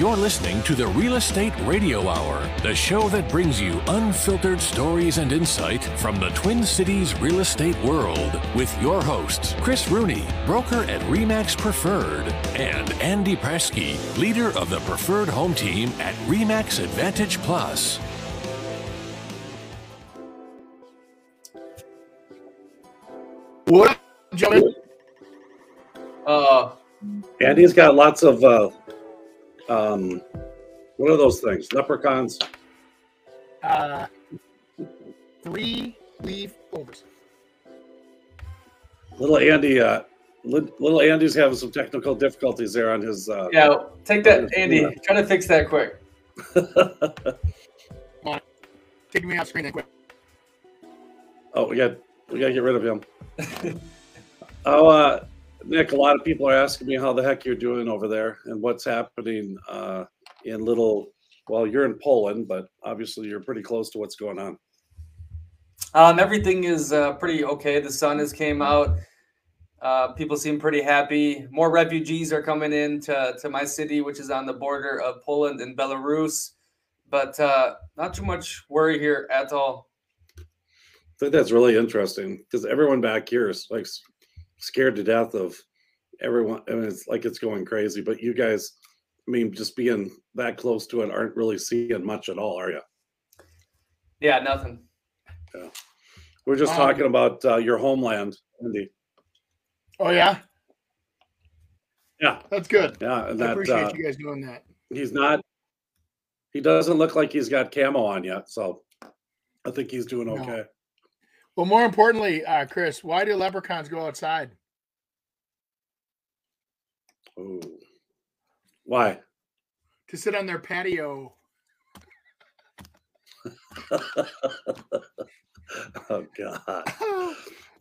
You're listening to the Real Estate Radio Hour, the show that brings you unfiltered stories and insight from the Twin Cities real estate world with your hosts, Chris Rooney, broker at REMAX Preferred, and Andy Prasky, leader of the Preferred Home Team at REMAX Advantage Plus. What, gentlemen? Uh, Andy's got lots of uh, um, what are those things? Leprechauns. Uh, three leaf overs. Little Andy, uh, li- little Andy's having some technical difficulties there on his. Uh, yeah, take that, Andy. Try to fix that quick. Take me off screen that quick. oh, we got we got to get rid of him. oh, uh, Nick, a lot of people are asking me how the heck you're doing over there and what's happening uh, in little. Well, you're in Poland, but obviously you're pretty close to what's going on. Um, everything is uh, pretty okay. The sun has came out. Uh, people seem pretty happy. More refugees are coming in to, to my city, which is on the border of Poland and Belarus. But uh, not too much worry here at all. I think that's really interesting because everyone back here is like scared to death of everyone. I mean, it's like it's going crazy. But you guys, I mean, just being that close to it, aren't really seeing much at all, are you? Yeah, nothing. Yeah, we're just um, talking about uh, your homeland, Andy. Oh yeah, yeah, that's good. Yeah, and I that, appreciate uh, you guys doing that. He's not. He doesn't look like he's got camo on yet, so I think he's doing okay. No. Well, more importantly, uh, Chris, why do leprechauns go outside? Oh, why? To sit on their patio. oh God!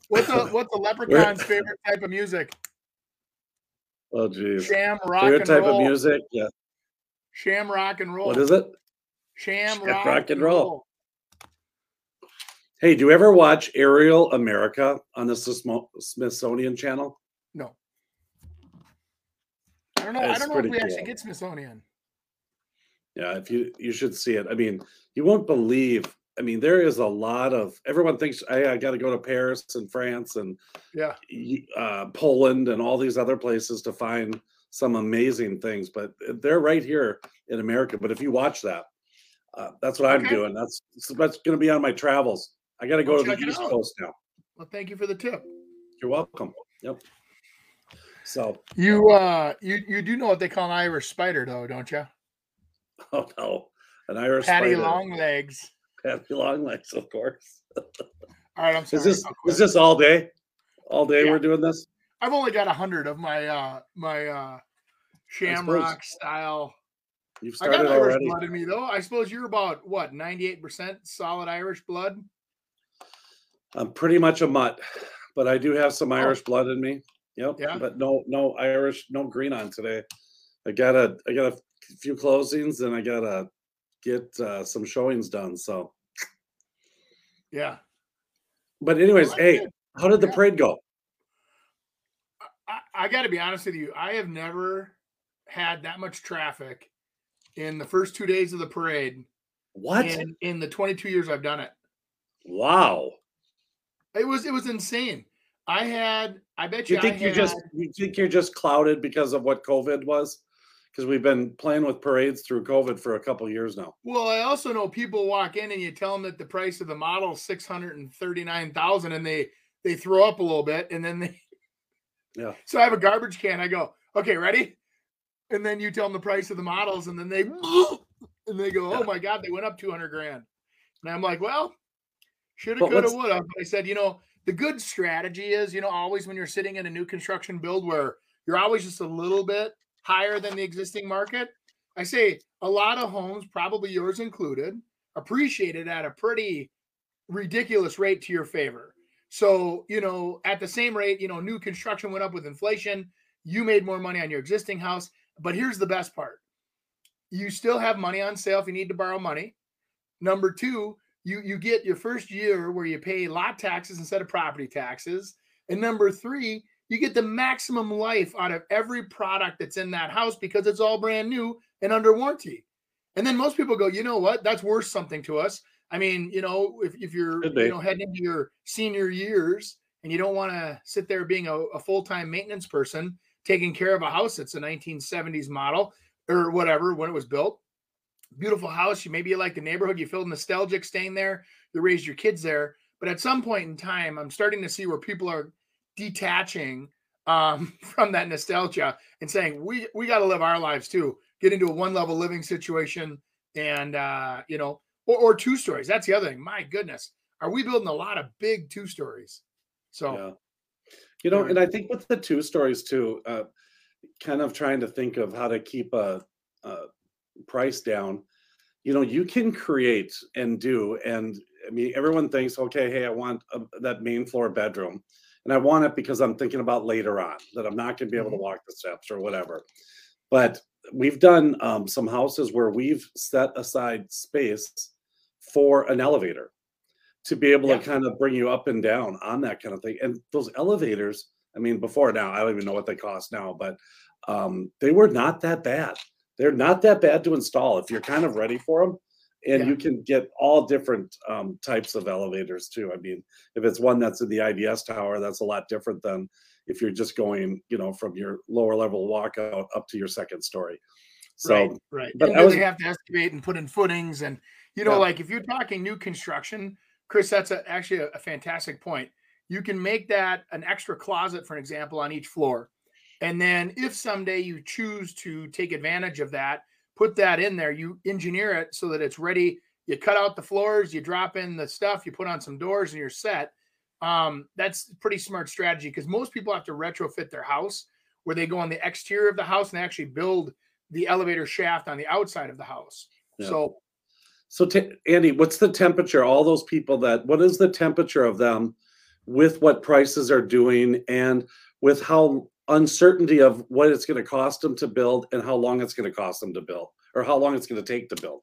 what's the what's the leprechaun's favorite type of music? Oh geez. Sham rock favorite and type roll. of music? Yeah. Sham rock and roll. What is it? Sham, Sham rock, rock, and roll. roll. Hey, do you ever watch Aerial America on the Smithsonian Channel? No. I don't know. That's I don't know if we cool. actually get Smithsonian. Yeah, if you you should see it. I mean, you won't believe. I mean, there is a lot of everyone thinks hey, I got to go to Paris and France and yeah, uh, Poland and all these other places to find some amazing things, but they're right here in America. But if you watch that, uh, that's what okay. I'm doing. That's that's going to be on my travels. I got to go to the East Coast now. Well, thank you for the tip. You're welcome. Yep. So you uh you you do know what they call an Irish spider though, don't you? Oh no, an Irish Patty spider. long legs. Patty long legs, of course. all right, I'm sorry. Is this is this all day? All day yeah. we're doing this. I've only got a hundred of my uh my uh shamrock style. You've started I got Irish already. blood in me though. I suppose you're about what ninety eight percent solid Irish blood. I'm pretty much a mutt, but I do have some Irish oh. blood in me. Yep. Yeah. But no, no Irish, no green on today. I got a, I got a few closings, and I gotta get uh, some showings done. So. Yeah. But anyways, like hey, it. how did the yeah. parade go? I, I got to be honest with you. I have never had that much traffic in the first two days of the parade. What? In, in the 22 years I've done it. Wow. It was it was insane. I had I bet you. You think I you had, just you think you're just clouded because of what COVID was? Because we've been playing with parades through COVID for a couple years now. Well, I also know people walk in and you tell them that the price of the model is six hundred and thirty nine thousand, and they they throw up a little bit, and then they. Yeah. So I have a garbage can. I go, okay, ready, and then you tell them the price of the models, and then they and they go, oh my god, they went up two hundred grand, and I'm like, well, shoulda, coulda, woulda. I said, you know, the good strategy is, you know, always when you're sitting in a new construction build where you're always just a little bit higher than the existing market. I say a lot of homes, probably yours included, appreciated at a pretty ridiculous rate to your favor. So, you know, at the same rate, you know, new construction went up with inflation. You made more money on your existing house. But here's the best part you still have money on sale if you need to borrow money. Number two, you you get your first year where you pay lot taxes instead of property taxes. And number three, you get the maximum life out of every product that's in that house because it's all brand new and under warranty. And then most people go, you know what? That's worth something to us. I mean, you know, if, if you're you know heading into your senior years and you don't want to sit there being a, a full-time maintenance person taking care of a house that's a 1970s model or whatever when it was built. Beautiful house. You maybe you like the neighborhood, you feel nostalgic staying there, you raised your kids there. But at some point in time, I'm starting to see where people are detaching um, from that nostalgia and saying, we we got to live our lives too. Get into a one level living situation and uh, you know, or, or two stories. That's the other thing. My goodness, are we building a lot of big two stories? So, yeah. you know, and I think with the two stories too, uh, kind of trying to think of how to keep a, a price down. You know, you can create and do, and I mean, everyone thinks, okay, hey, I want a, that main floor bedroom, and I want it because I'm thinking about later on that I'm not going to be able to mm-hmm. walk the steps or whatever. But we've done um, some houses where we've set aside space for an elevator to be able yeah. to kind of bring you up and down on that kind of thing. And those elevators, I mean, before now, I don't even know what they cost now, but um, they were not that bad. They're not that bad to install if you're kind of ready for them. And yeah. you can get all different um, types of elevators too. I mean, if it's one that's in the IDS tower, that's a lot different than if you're just going, you know, from your lower level walkout up to your second story. So, right, right. But and was, they have to excavate and put in footings, and you know, yeah. like if you're talking new construction, Chris, that's a, actually a, a fantastic point. You can make that an extra closet, for an example, on each floor. And then if someday you choose to take advantage of that, put that in there, you engineer it so that it's ready. You cut out the floors, you drop in the stuff, you put on some doors, and you're set. Um, that's pretty smart strategy because most people have to retrofit their house where they go on the exterior of the house and actually build the elevator shaft on the outside of the house. Yeah. So so, t- Andy, what's the temperature? All those people that, what is the temperature of them with what prices are doing and with how uncertainty of what it's going to cost them to build and how long it's going to cost them to build or how long it's going to take to build?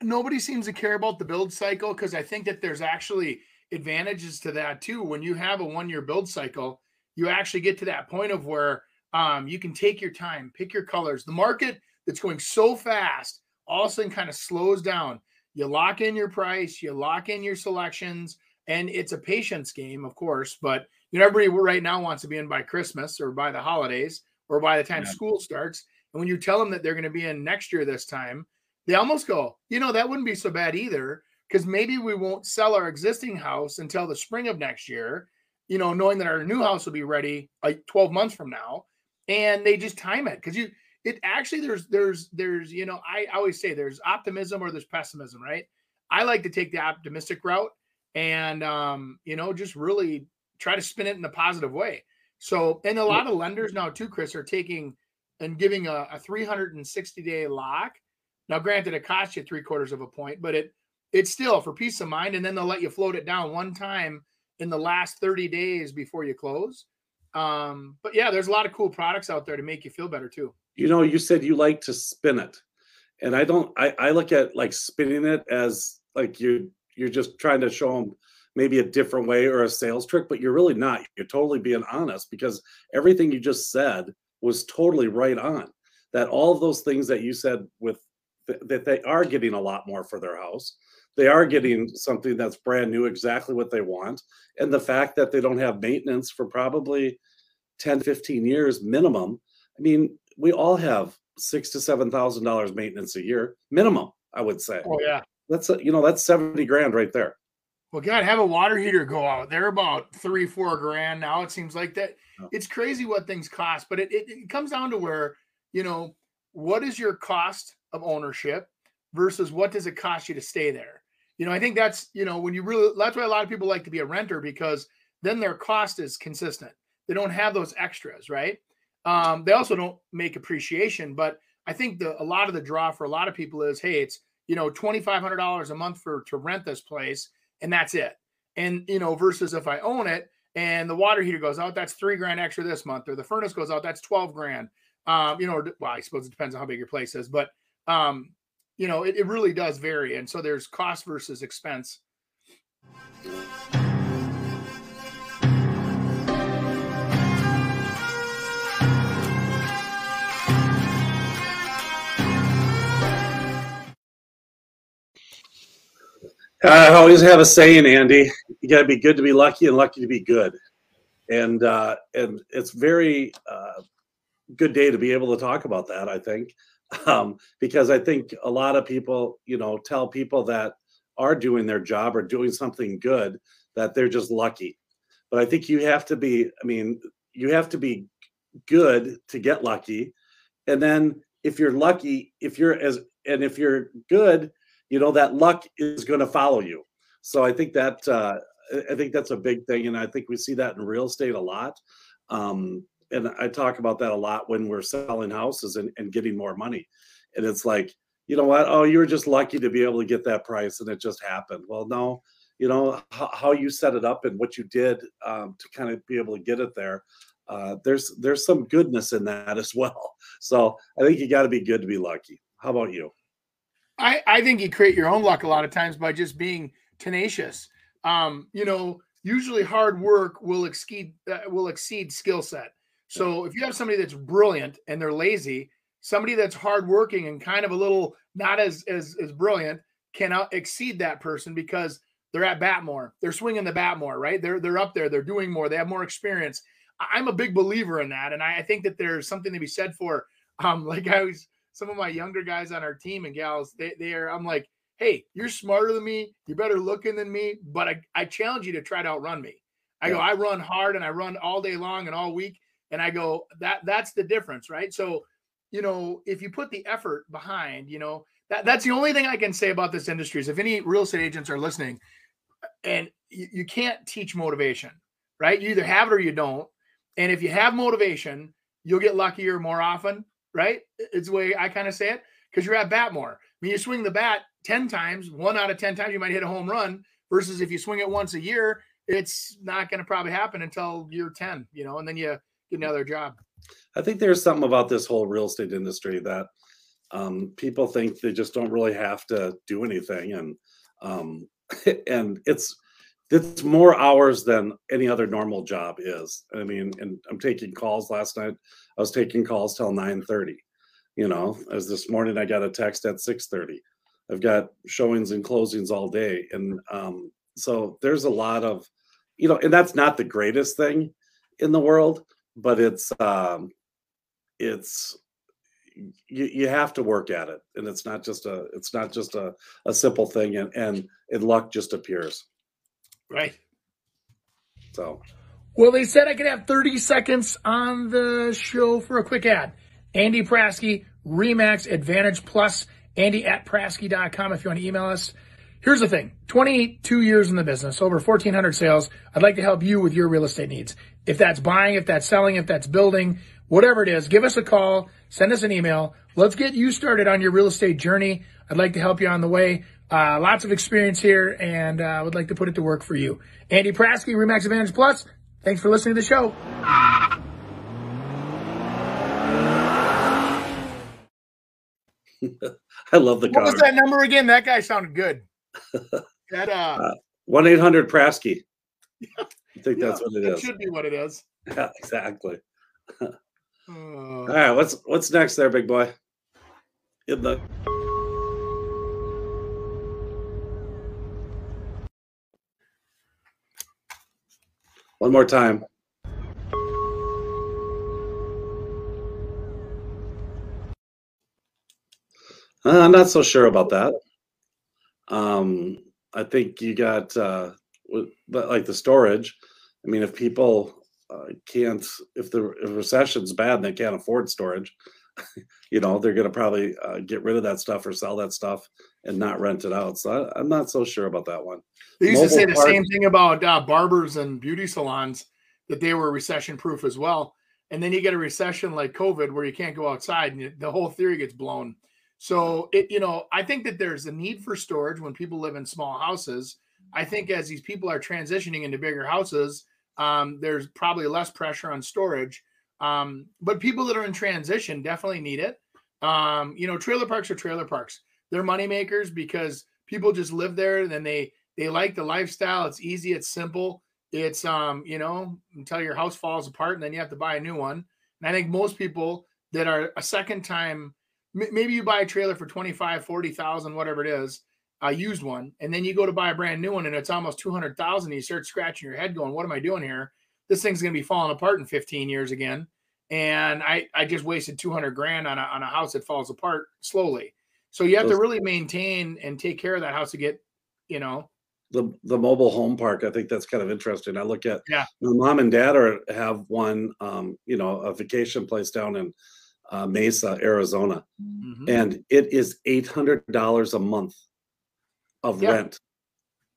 Nobody seems to care about the build cycle because I think that there's actually advantages to that too. When you have a one year build cycle, you actually get to that point of where um, you can take your time, pick your colors. The market that's going so fast all of a sudden kind of slows down you lock in your price, you lock in your selections, and it's a patience game, of course. But you know, everybody right now wants to be in by Christmas or by the holidays or by the time yeah. school starts. And when you tell them that they're going to be in next year this time, they almost go, you know, that wouldn't be so bad either, because maybe we won't sell our existing house until the spring of next year, you know, knowing that our new house will be ready like 12 months from now. And they just time it because you it actually there's there's there's you know I always say there's optimism or there's pessimism, right? I like to take the optimistic route and um, you know just really try to spin it in a positive way. So, and a lot of lenders now too, Chris, are taking and giving a, a 360 day lock. Now, granted, it costs you three quarters of a point, but it it's still for peace of mind, and then they'll let you float it down one time in the last 30 days before you close. Um, but yeah, there's a lot of cool products out there to make you feel better too you know, you said you like to spin it. And I don't I, I look at like spinning it as like you you're just trying to show them maybe a different way or a sales trick, but you're really not. You're totally being honest because everything you just said was totally right on. That all of those things that you said with that they are getting a lot more for their house. They are getting something that's brand new, exactly what they want. And the fact that they don't have maintenance for probably 10, 15 years minimum. I mean, we all have six to seven thousand dollars maintenance a year minimum. I would say. Oh yeah, that's a, you know that's seventy grand right there. Well, God, have a water heater go out. They're about three, four grand now. It seems like that. It's crazy what things cost, but it, it, it comes down to where you know what is your cost of ownership versus what does it cost you to stay there. You know, I think that's you know when you really that's why a lot of people like to be a renter because then their cost is consistent. They don't have those extras, right? Um, they also don't make appreciation, but I think the a lot of the draw for a lot of people is, hey, it's you know twenty five hundred dollars a month for to rent this place, and that's it. And you know, versus if I own it and the water heater goes out, that's three grand extra this month, or the furnace goes out, that's twelve grand. Um, you know, well, I suppose it depends on how big your place is, but um, you know, it, it really does vary, and so there's cost versus expense. I always have a saying, Andy. You got to be good to be lucky, and lucky to be good. And uh, and it's very uh, good day to be able to talk about that. I think um, because I think a lot of people, you know, tell people that are doing their job or doing something good that they're just lucky. But I think you have to be. I mean, you have to be good to get lucky, and then if you're lucky, if you're as and if you're good, you know that luck is going to follow you. So I think that uh, I think that's a big thing, and I think we see that in real estate a lot. Um, and I talk about that a lot when we're selling houses and, and getting more money. And it's like, you know what? Oh, you were just lucky to be able to get that price, and it just happened. Well, no, you know how, how you set it up and what you did um, to kind of be able to get it there. Uh, there's there's some goodness in that as well. So I think you got to be good to be lucky. How about you? I, I think you create your own luck a lot of times by just being tenacious. Um, you know, usually hard work will exceed uh, will exceed skill set. So if you have somebody that's brilliant and they're lazy, somebody that's hardworking and kind of a little not as as as brilliant cannot exceed that person because they're at bat more. They're swinging the bat more, right? They're they're up there. They're doing more. They have more experience. I'm a big believer in that, and I, I think that there's something to be said for. Um, like I was some of my younger guys on our team and gals, they, they are, I'm like, hey, you're smarter than me, you're better looking than me, but I, I challenge you to try to outrun me. I yeah. go, I run hard and I run all day long and all week. And I go, that that's the difference, right? So, you know, if you put the effort behind, you know, that, that's the only thing I can say about this industry is if any real estate agents are listening and you, you can't teach motivation, right? You either have it or you don't. And if you have motivation, you'll get luckier more often right? It's the way I kind of say it because you're at bat more. Mean, you swing the bat 10 times, one out of 10 times, you might hit a home run versus if you swing it once a year, it's not going to probably happen until year 10, you know, and then you get another job. I think there's something about this whole real estate industry that um, people think they just don't really have to do anything. And, um, and it's, it's more hours than any other normal job is. I mean, and I'm taking calls last night. I was taking calls till 9:30. You know, as this morning I got a text at 6:30. I've got showings and closings all day, and um, so there's a lot of, you know, and that's not the greatest thing in the world, but it's um, it's you, you have to work at it, and it's not just a it's not just a, a simple thing, and and and luck just appears. Right. So. Well, they said I could have 30 seconds on the show for a quick ad. Andy Prasky, Remax Advantage Plus, Andy at Prasky.com if you want to email us. Here's the thing 22 years in the business, over 1,400 sales. I'd like to help you with your real estate needs. If that's buying, if that's selling, if that's building, whatever it is, give us a call, send us an email. Let's get you started on your real estate journey. I'd like to help you on the way. Uh, lots of experience here, and I uh, would like to put it to work for you. Andy Prasky, Remax Advantage Plus. Thanks for listening to the show. I love the. What was that number again? That guy sounded good. that uh, uh, one eight hundred Prasky. I think yeah, that's what it is. It should be what it is. Yeah, exactly. uh, All right, what's what's next there, big boy? In the One more time. Uh, I'm not so sure about that. Um, I think you got, uh, like the storage. I mean, if people uh, can't, if the if recession's bad and they can't afford storage, you know, they're going to probably uh, get rid of that stuff or sell that stuff and not rent it out. So I, am not so sure about that one. They used Mobile to say the park, same thing about uh, barbers and beauty salons that they were recession proof as well. And then you get a recession like COVID where you can't go outside and the whole theory gets blown. So it, you know, I think that there's a need for storage when people live in small houses. I think as these people are transitioning into bigger houses, um, there's probably less pressure on storage. Um, but people that are in transition definitely need it. Um, you know, trailer parks are trailer parks. They're money makers because people just live there and then they they like the lifestyle. It's easy, it's simple. It's um, you know, until your house falls apart and then you have to buy a new one. And I think most people that are a second time maybe you buy a trailer for 25, 40,000 whatever it is a used one, and then you go to buy a brand new one, and it's almost two hundred thousand. You start scratching your head, going, "What am I doing here? This thing's going to be falling apart in fifteen years again." And I I just wasted two hundred grand on a on a house that falls apart slowly. So you have to really maintain and take care of that house to get, you know, the the mobile home park. I think that's kind of interesting. I look at yeah, my mom and dad are have one, um, you know, a vacation place down in uh, Mesa, Arizona, mm-hmm. and it is eight hundred dollars a month of yeah. rent.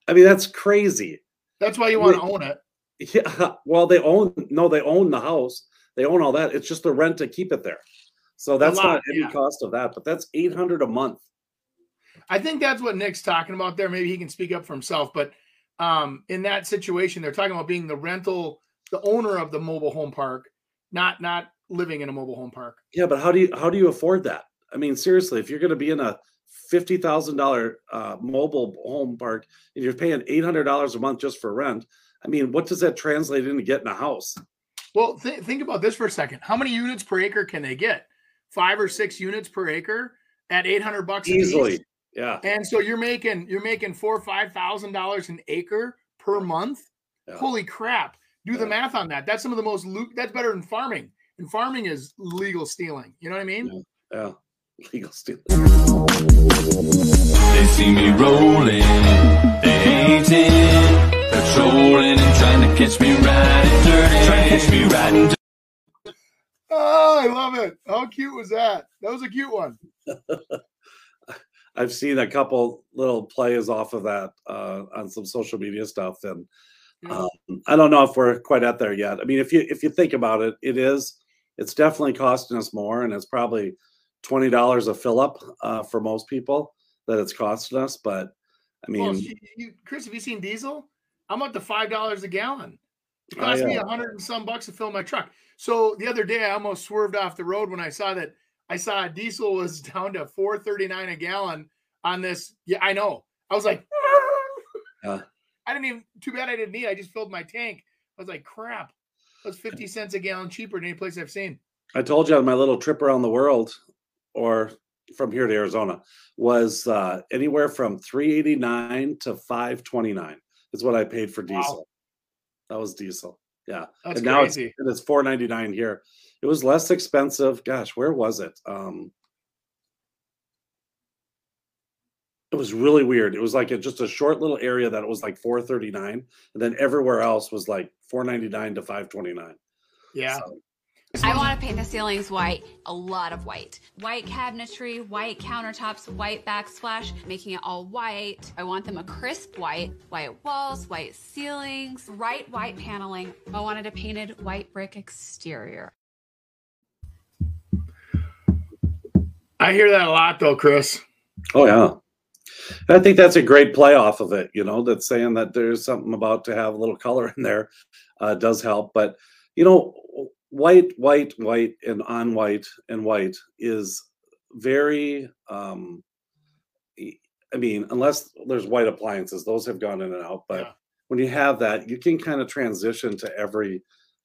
I mean, that's crazy. That's why you want to own it. Yeah. Well, they own no, they own the house. They own all that. It's just the rent to keep it there. So that's lot, not any yeah. cost of that, but that's eight hundred a month. I think that's what Nick's talking about there. Maybe he can speak up for himself, but um, in that situation, they're talking about being the rental, the owner of the mobile home park, not not living in a mobile home park. Yeah, but how do you how do you afford that? I mean, seriously, if you're going to be in a fifty thousand thousand dollar uh, mobile home park and you're paying eight hundred dollars a month just for rent, I mean, what does that translate into getting a house? Well, th- think about this for a second. How many units per acre can they get? Five or six units per acre at eight hundred bucks easily. Yeah. And so you're making you're making four or five thousand dollars an acre per month. Yeah. Holy crap! Do yeah. the math on that. That's some of the most loot. That's better than farming. And farming is legal stealing. You know what I mean? Yeah. yeah. Legal stealing. They see me rolling, they hating, they're trolling and trying to catch me riding dirty, trying to catch me riding dirty. Oh, I love it. How cute was that? That was a cute one. I've seen a couple little plays off of that uh, on some social media stuff, and um, I don't know if we're quite at there yet. I mean, if you if you think about it, it is it's definitely costing us more, and it's probably twenty dollars a fill up uh, for most people that it's costing us. But I mean, well, you, Chris, have you seen diesel? I'm up to five dollars a gallon. It cost me a hundred and some bucks to fill my truck. So the other day, I almost swerved off the road when I saw that I saw diesel was down to 439 a gallon on this. Yeah, I know. I was like, uh, I didn't even too bad I didn't need. I just filled my tank. I was like, crap. It was 50 cents a gallon cheaper than any place I've seen. I told you on my little trip around the world or from here to Arizona was uh, anywhere from 389 to 529 is what I paid for diesel. Wow. That was diesel. Yeah. That's and now crazy. It's, it's 499 here. It was less expensive. Gosh, where was it? Um, it was really weird. It was like a, just a short little area that it was like 439, and then everywhere else was like 499 to 529. Yeah. So. I want to paint the ceilings white, a lot of white. White cabinetry, white countertops, white backsplash, making it all white. I want them a crisp white, white walls, white ceilings, bright white paneling. I wanted a painted white brick exterior. I hear that a lot though, Chris. Oh yeah. I think that's a great play off of it, you know, that's saying that there's something about to have a little color in there uh, does help. But, you know, white, white, white, and on white and white is very, um, I mean, unless there's white appliances, those have gone in and out. But yeah. when you have that, you can kind of transition to every,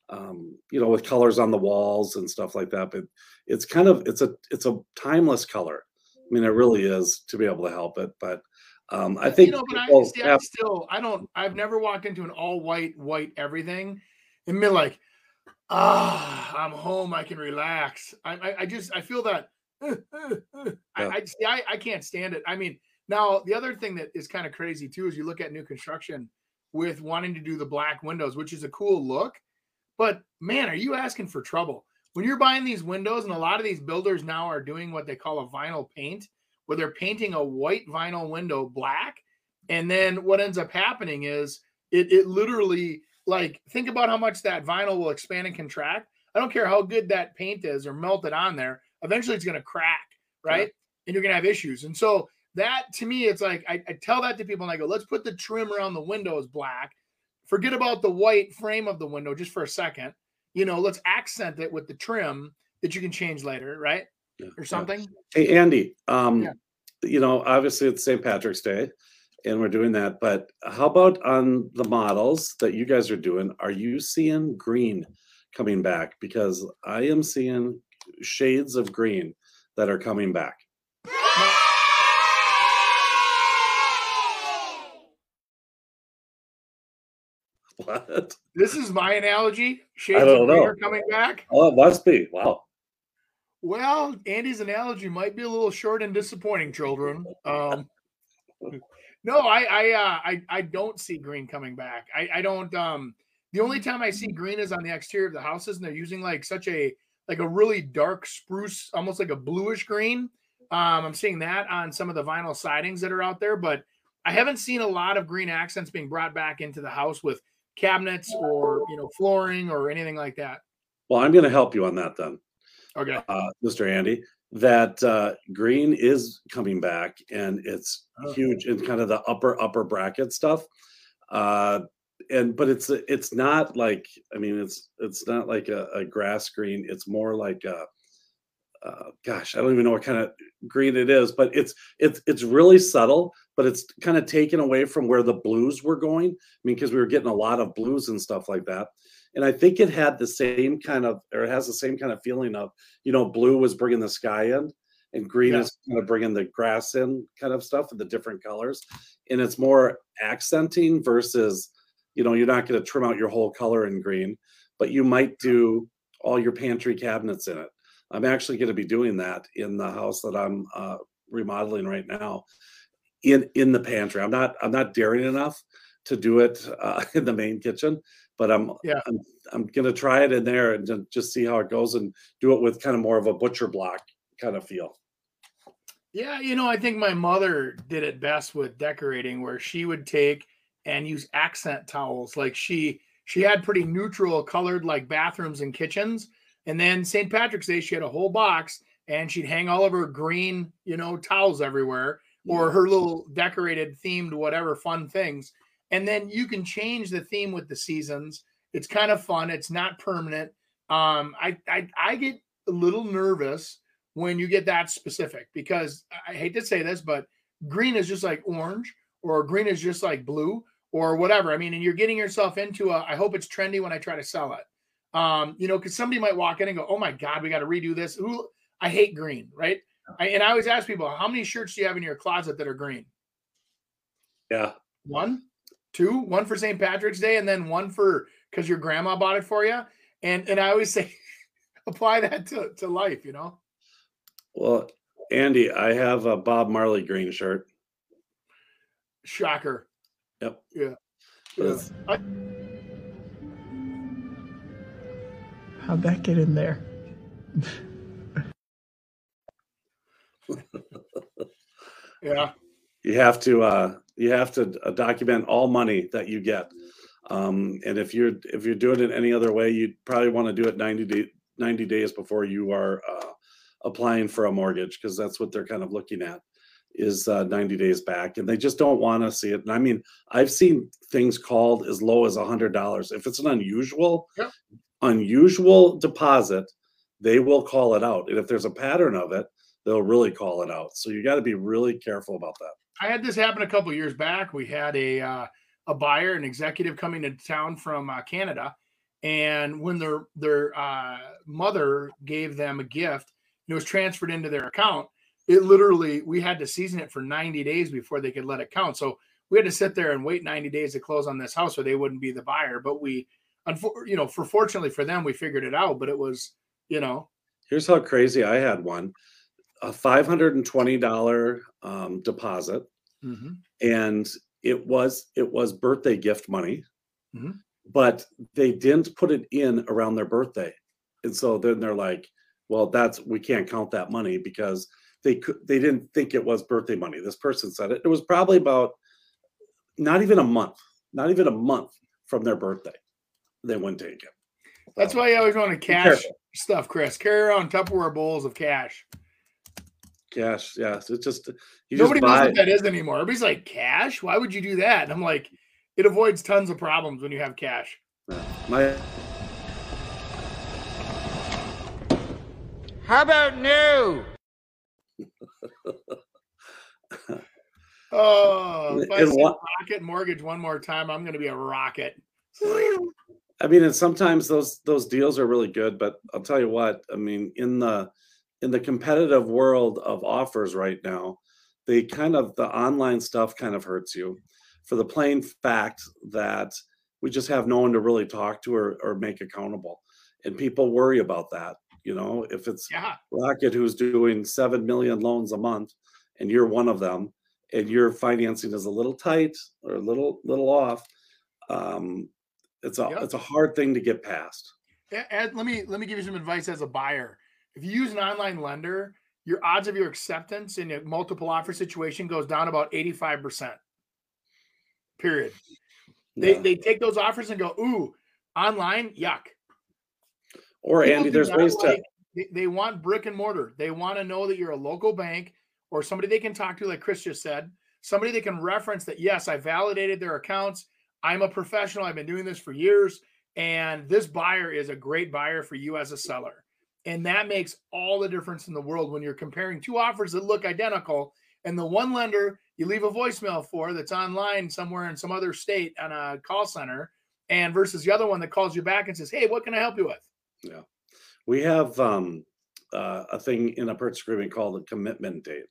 um, you know, with colors on the walls and stuff like that. But it's kind of it's a it's a timeless color. I mean, it really is to be able to help it. But um, I think you know, but I, see, have, I still I don't I've never walked into an all white white everything and been like, ah, I'm home. I can relax. I I, I just I feel that. Uh. I, I see. I, I can't stand it. I mean, now the other thing that is kind of crazy too is you look at new construction with wanting to do the black windows, which is a cool look, but man, are you asking for trouble? when you're buying these windows, and a lot of these builders now are doing what they call a vinyl paint, where they're painting a white vinyl window black. And then what ends up happening is it, it literally, like, think about how much that vinyl will expand and contract. I don't care how good that paint is or melted on there, eventually it's going to crack, right? Yeah. And you're going to have issues. And so that to me, it's like I, I tell that to people and I go, let's put the trim around the windows black. Forget about the white frame of the window just for a second you know, let's accent it with the trim that you can change later, right? Yeah, or something. Hey, Andy, um, yeah. you know, obviously it's St. Patrick's Day and we're doing that. But how about on the models that you guys are doing? Are you seeing green coming back? Because I am seeing shades of green that are coming back. What? This is my analogy. Shades I don't know. coming back. Oh, it must be. Wow. Well, Andy's analogy might be a little short and disappointing, children. Um, no, I I, uh, I I don't see green coming back. I I don't. Um, the only time I see green is on the exterior of the houses, and they're using like such a like a really dark spruce, almost like a bluish green. Um, I'm seeing that on some of the vinyl sidings that are out there, but I haven't seen a lot of green accents being brought back into the house with cabinets or you know flooring or anything like that. Well, I'm going to help you on that then. Okay. uh, Mr. Andy, that uh, green is coming back and it's Oh. huge in kind of the upper upper bracket stuff. Uh, and but it's it's not like I mean it's it's not like a, a grass green. It's more like a uh, gosh, I don't even know what kind of green it is, but it's it's it's really subtle, but it's kind of taken away from where the blues were going. I mean, because we were getting a lot of blues and stuff like that. And I think it had the same kind of, or it has the same kind of feeling of, you know, blue was bringing the sky in, and green Yeah. is kind of bringing the grass in, kind of stuff, and the different colors. And it's more accenting versus, you know, you're not going to trim out your whole color in green, but you might do all your pantry cabinets in it. I'm actually going to be doing that in the house that I'm uh, remodeling right now, in in the pantry. I'm not I'm not daring enough to do it uh, in the main kitchen, but I'm Yeah. I'm I'm gonna try it in there and just see how it goes and do it with kind of more of a butcher block kind of feel. Yeah, you know, I think my mother did it best with decorating where she would take and use accent towels. Like she she had pretty neutral colored like bathrooms and kitchens. And then St. Patrick's Day, she had a whole box and she'd hang all of her green, you know, towels everywhere or her little decorated themed whatever fun things. And then you can change the theme with the seasons. It's kind of fun. It's not permanent. Um, I I, I get a little nervous when you get that specific because I hate to say this, but green is just like orange or green is just like blue or whatever. I mean, and you're getting yourself into a I hope it's trendy when I try to sell it. Um, you know, because somebody might walk in and go, Oh my god, we got to redo this. Who I hate green, right? I, and I always ask people, how many shirts do you have in your closet that are green? Yeah, One, two, one for St. Patrick's Day, and then one for because your grandma bought it for you. And and I always say, apply that to, to life, you know. well, Andy, I have a Bob Marley green shirt. Shocker. Yep. Yeah. Yeah. I, How'd that get in there? yeah. you have to uh you have to uh, document all money that you get. Um and if you're if you're doing it any other way you'd probably want to do it 90 day, 90 days before you are uh applying for a mortgage because that's what they're kind of looking at is uh 90 days back and they just don't want to see it. And i mean i've seen things called as low as a hundred dollars. If it's an unusual Yep. unusual deposit they will call it out and if there's a pattern of it they'll really call it out. So you got to be really careful about that I had this happen a couple years back. We had a uh, a buyer, an executive coming to town from uh, Canada, and when their their uh, mother gave them a gift, and it was transferred into their account. It literally we had to season it for 90 days before they could let it count. So we had to sit there and wait 90 days to close on this house, or they wouldn't be the buyer. But we, you know, for fortunately for them, we figured it out. But it was, you know, Here's how crazy I had one a $520 um, deposit, and it was it was birthday gift money, Mhm. but they didn't put it in around their birthday. And so then they're like, well, that's we can't count that money because they could they didn't think it was birthday money. This person said it. It was probably about not even a month, not even a month from their birthday. They wouldn't take it. that's why you always want to cash stuff, Chris. Carry around Tupperware bowls of cash. Cash. Yeah, it's just you Nobody just knows what that is anymore. Everybody's like, cash? Why would you do that? And I'm like, it avoids tons of problems when you have cash. My How about new? Oh, if I And see what- rocket mortgage one more time, I'm going to be a rocket. I mean, and sometimes those those deals are really good, but I'll tell you what. I mean, in the in the competitive world of offers right now, the kind of the online stuff kind of hurts you, for the plain fact that we just have no one to really talk to or, or make accountable. And people worry about that. You know, if it's Yeah. Rocket who's doing 7 million loans a month and you're one of them and your financing is a little tight or a little little off, um, it's a Yep. it's a hard thing to get past. Ed, let me let me give you some advice as a buyer. If you use an online lender, your odds of your acceptance in a multiple offer situation goes down about 85%. Period. They Yeah. they take those offers and go, ooh, online, yuck. Or People Andy, there's ways to they, they want brick and mortar. They want to know that you're a local bank or somebody they can talk to, like Chris just said, somebody they can reference that, yes, I validated their accounts. I'm a professional. I've been doing this for years. And this buyer is a great buyer for you as a seller. And that makes all the difference in the world when you're comparing two offers that look identical. And the one lender you leave a voicemail for that's online somewhere in some other state on a call center, and versus the other one that calls you back and says, Hey, what can I help you with? Yeah. We have um, uh, a thing in a purchase agreement called a commitment date.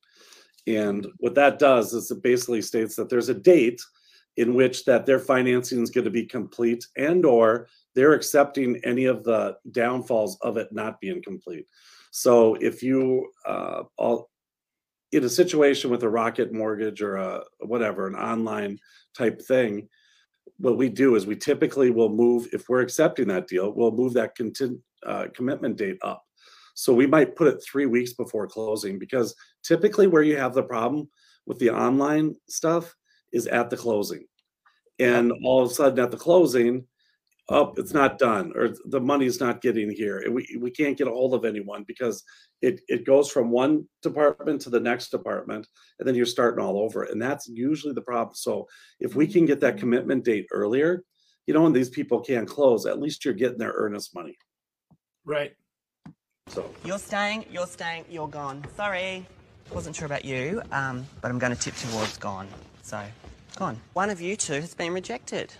And what that does is it basically states that there's a date in which that their financing is going to be complete and or they're accepting any of the downfalls of it not being complete. So if you uh, all in a situation with a rocket mortgage or a whatever, an online type thing, what we do is we typically will move if we're accepting that deal, we'll move that uh, commitment date up. So we might put it three weeks before closing because typically where you have the problem with the online stuff is at the closing. And all of a sudden at the closing, oh, it's not done or the money's not getting here. And we, we can't get a hold of anyone because it, it goes from one department to the next department and then you're starting all over. And that's usually the problem. So if we can get that commitment date earlier, you know, and these people can't close, at least you're getting their earnest money. Right. So You're staying, you're staying, you're gone. Sorry. Wasn't sure about you, um, but I'm going to tip towards gone. So, gone. One of you two has been rejected.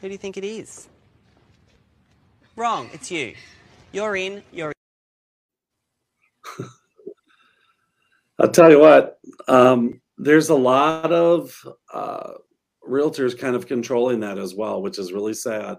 Who do you think it is? Wrong, it's you. You're in, you're I'll tell you what, um, there's a lot of uh, realtors kind of controlling that as well, which is really sad.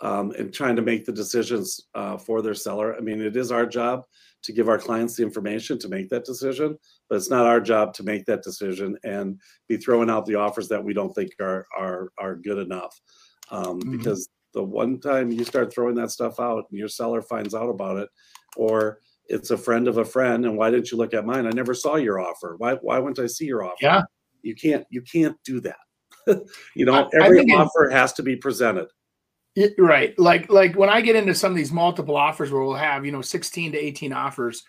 Um, and trying to make the decisions uh, for their seller. I mean, it is our job to give our clients the information to make that decision, but it's not our job to make that decision and be throwing out the offers that we don't think are are are good enough. Um, Mhm. Because the one time you start throwing that stuff out, and your seller finds out about it, or it's a friend of a friend, and why didn't you look at mine? I never saw your offer. Why why wouldn't I see your offer? Yeah. You can't you can't do that. you know, I- I every it's- offer has to be presented. Yeah, right. Like like when I get into some of these multiple offers where we'll have, you know, 16 to 18 offers,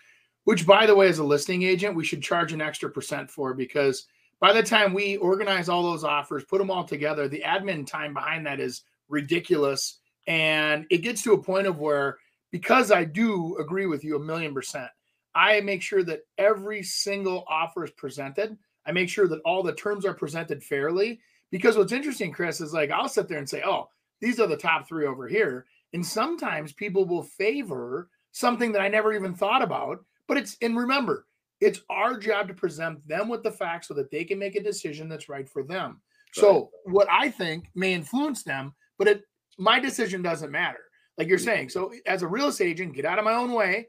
which by the way, as a listing agent, we should charge an extra percent for because by the time we organize all those offers, put them all together, the admin time behind that is ridiculous. And it gets to a point of where, because I do agree with you a million percent, I make sure that every single offer is presented. I make sure that all the terms are presented fairly. Because what's interesting, Chris, is like I'll sit there and say, oh, these are the top three over here. And sometimes people will favor something that I never even thought about. But it's, and remember, it's our job to present them with the facts so that they can make a decision that's right for them. So, what I think may influence them, but it, my decision doesn't matter. Like you're mm. saying. So, as a real estate agent, get out of my own way,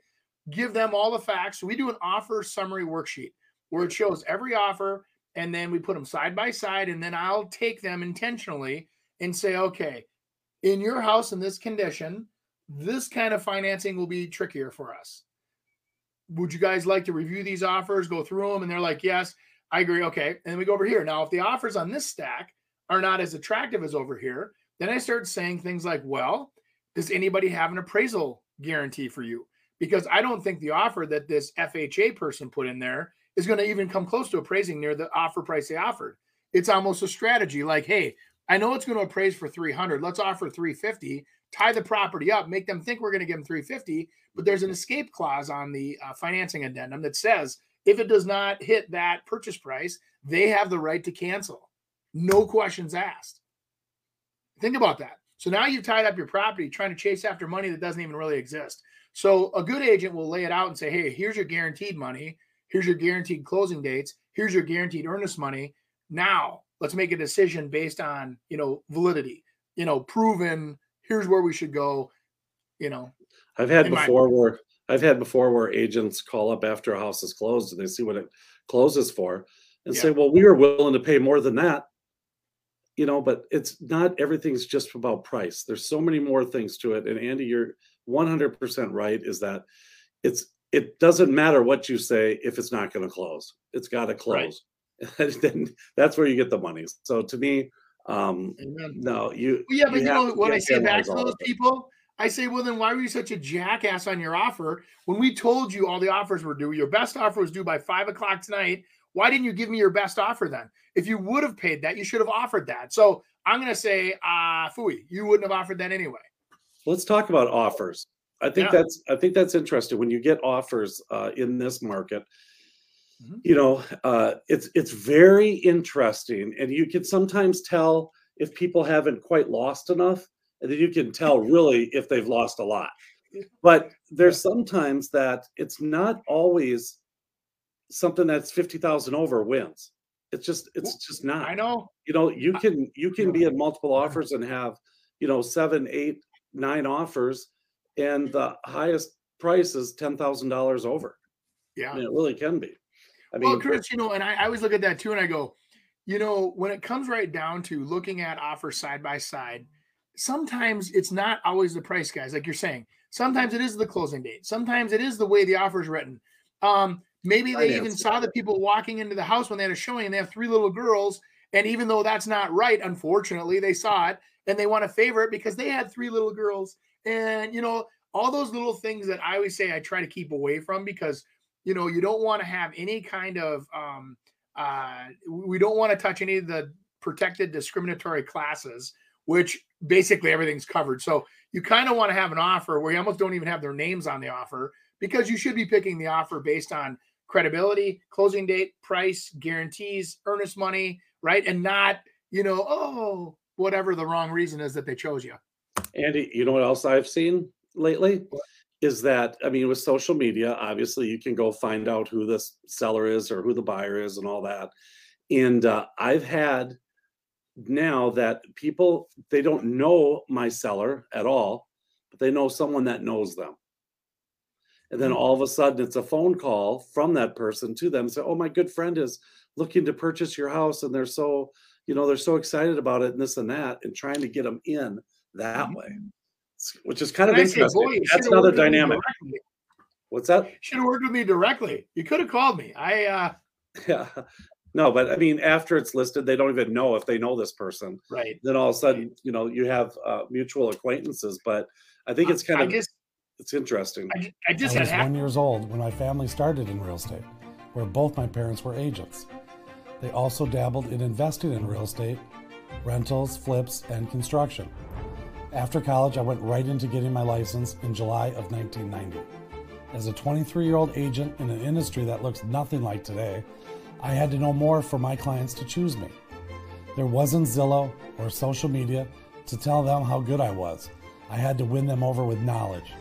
give them all the facts. We do an offer summary worksheet where it shows every offer and then we put them side by side. And then I'll take them intentionally and say, okay, in your house in this condition, this kind of financing will be trickier for us. Would you guys like to review these offers, go through them? And they're like, yes, I agree. Okay. And then we go over here. Now, if the offers on this stack are not as attractive as over here, then I start saying things like, well, does anybody have an appraisal guarantee for you? Because I don't think the offer that this FHA person put in there is going to even come close to appraising near the offer price they offered. It's almost a strategy like, hey, I know it's going to appraise for 300. Let's offer 350, tie the property up, make them think we're going to give them 350, but there's an escape clause on the uh, financing addendum that says if it does not hit that purchase price, they have the right to cancel. No questions asked. Think about that. So now you've tied up your property trying to chase after money that doesn't even really exist. So a good agent will lay it out and say, "Hey, here's your guaranteed money. Here's your guaranteed closing dates. Here's your guaranteed earnest money. Now, let's make a decision based on, you know, validity. you know, proven. Here's where we should go. You know, I've had in my before where I've had before where agents call up after a house is closed and they see what it closes for and say, "Well, we were willing to pay more than that." You know, but it's not everything's just about price. There's so many more things to it. And Andy, you're 100% right. Is that it's it doesn't matter what you say if it's not going to close. It's got to Right. close. And then that's where you get the money. So to me, um, Amen. no, you. Well, yeah, but you, have know what I say back to those people? I say, well, then why were you such a jackass on your offer when we told you all the offers were due? Your best offer was due by five o'clock tonight. Why didn't you give me your best offer then? If you would have paid that, you should have offered that. So I'm going to say, uh, fooey, you wouldn't have offered that anyway. let's talk about offers i think Yeah. that's i think that's interesting when you get offers uh, in this market Mhm. you know uh, it's it's very interesting and you can sometimes tell if people haven't quite lost enough and then you can tell really if they've lost a lot. But there's sometimes that it's not always something that's 50,000 over wins. It's just it's just not. I know. you know you can you can be in multiple offers and have you know seven eight nine offers and the highest price is ten thousand dollars over. Yeah. I mean, it really can be i well, Chris, you know, and I, I always look at that too, and I go, you know, when it comes right down to looking at offers side by side, sometimes it's not always the price, guys. Like you're saying, sometimes it is the closing date. Sometimes it is the way the offer is written. Um, maybe they even saw the people walking into the house when they had a showing, and they have three little girls, and even though that's not right, unfortunately, they saw it and they want to favor it because they had three little girls, and you know, all those little things that I always say I try to keep away from because you know you don't want to have any kind of um uh we don't want to touch any of the protected discriminatory classes which basically everything's covered. So you kind of want to have an offer where you almost don't even have their names on the offer because you should be picking the offer based on credibility closing date price guarantees earnest money right? And not you know oh whatever the wrong reason is that they chose you. Andy you know what else i've seen lately? What? Is that i mean with social media obviously you can go find out who the seller is or who the buyer is and all that and uh, i've had now that people they don't know my seller at all but they know someone that knows them and then Hmm. all of a sudden it's a phone call from that person to them say oh my good friend is looking to purchase your house and they're so you know they're so excited about it and this and that and trying to get them in that Mhm. way which is kind of And I say, interesting. boy, that's another worked with me dynamic. what's that? Should have worked with me directly. You could have called me. I uh yeah. No but i mean after it's listed they don't even know if they know this person. Right. Then all of a sudden you know you have uh, mutual acquaintances but i think it's kind I of just it's interesting. I, ju- I just I had was half one years old when my family started in real estate, where both my parents were agents. They also dabbled in investing in real estate, rentals, flips, and construction. After college, I went right into getting my license in July of 1990. As a 23 year old agent in an industry that looks nothing like today, I had to know more for my clients to choose me. There wasn't Zillow or social media to tell them how good I was. I had to win them over with knowledge.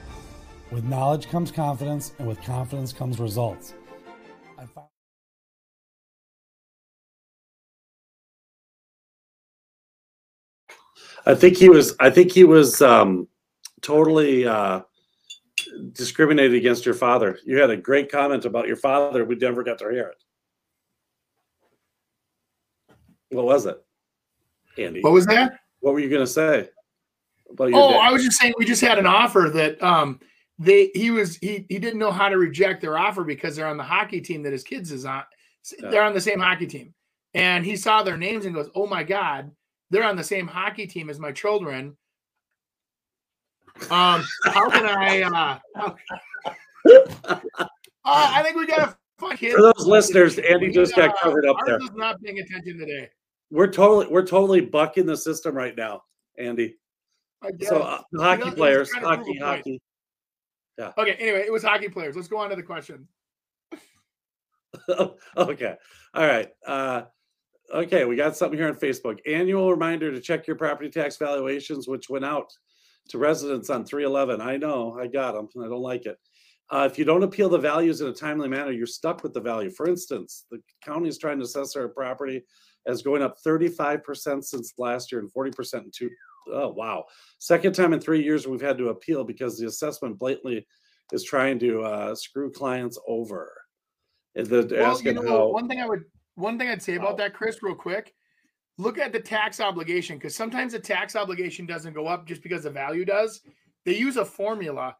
With knowledge comes confidence, and with confidence comes results. I think he was i think he was um totally uh discriminated against your father. You had a great comment about your father. We never got to hear it. What was it andy? What was that? What were you going to say about your oh dad? i was just saying we just had an offer that um they he was he he didn't know how to reject their offer because they're on the hockey team that his kids is on. They're on the same hockey team. And he saw their names and goes oh my god they're on the same hockey team as my children um how can i uh how- uh, i think we gotta find kids For those listeners, Andy We, just got uh, covered up there. is not paying attention today we're totally we're totally bucking the system right now andy so uh, You hockey know, players trying to prove hockey a hockey Okay, anyway, it was hockey players. Let's go on to the question. okay. All right. Uh, okay. We got something here on Facebook. Annual reminder to check your property tax valuations, which went out to residents on 311. I know. I got them. I don't like it. Uh, if you don't appeal the values in a timely manner, you're stuck with the value. For instance, the county is trying to assess our property as going up 35% since last year and 40% in two, oh wow, second time in three years we've had to appeal because the assessment blatantly is trying to uh, screw clients over. The, Well, you know, how one thing I would one thing I'd say about that, Chris, real quick. Look at the tax obligation because sometimes the tax obligation doesn't go up just because the value does. They use a formula.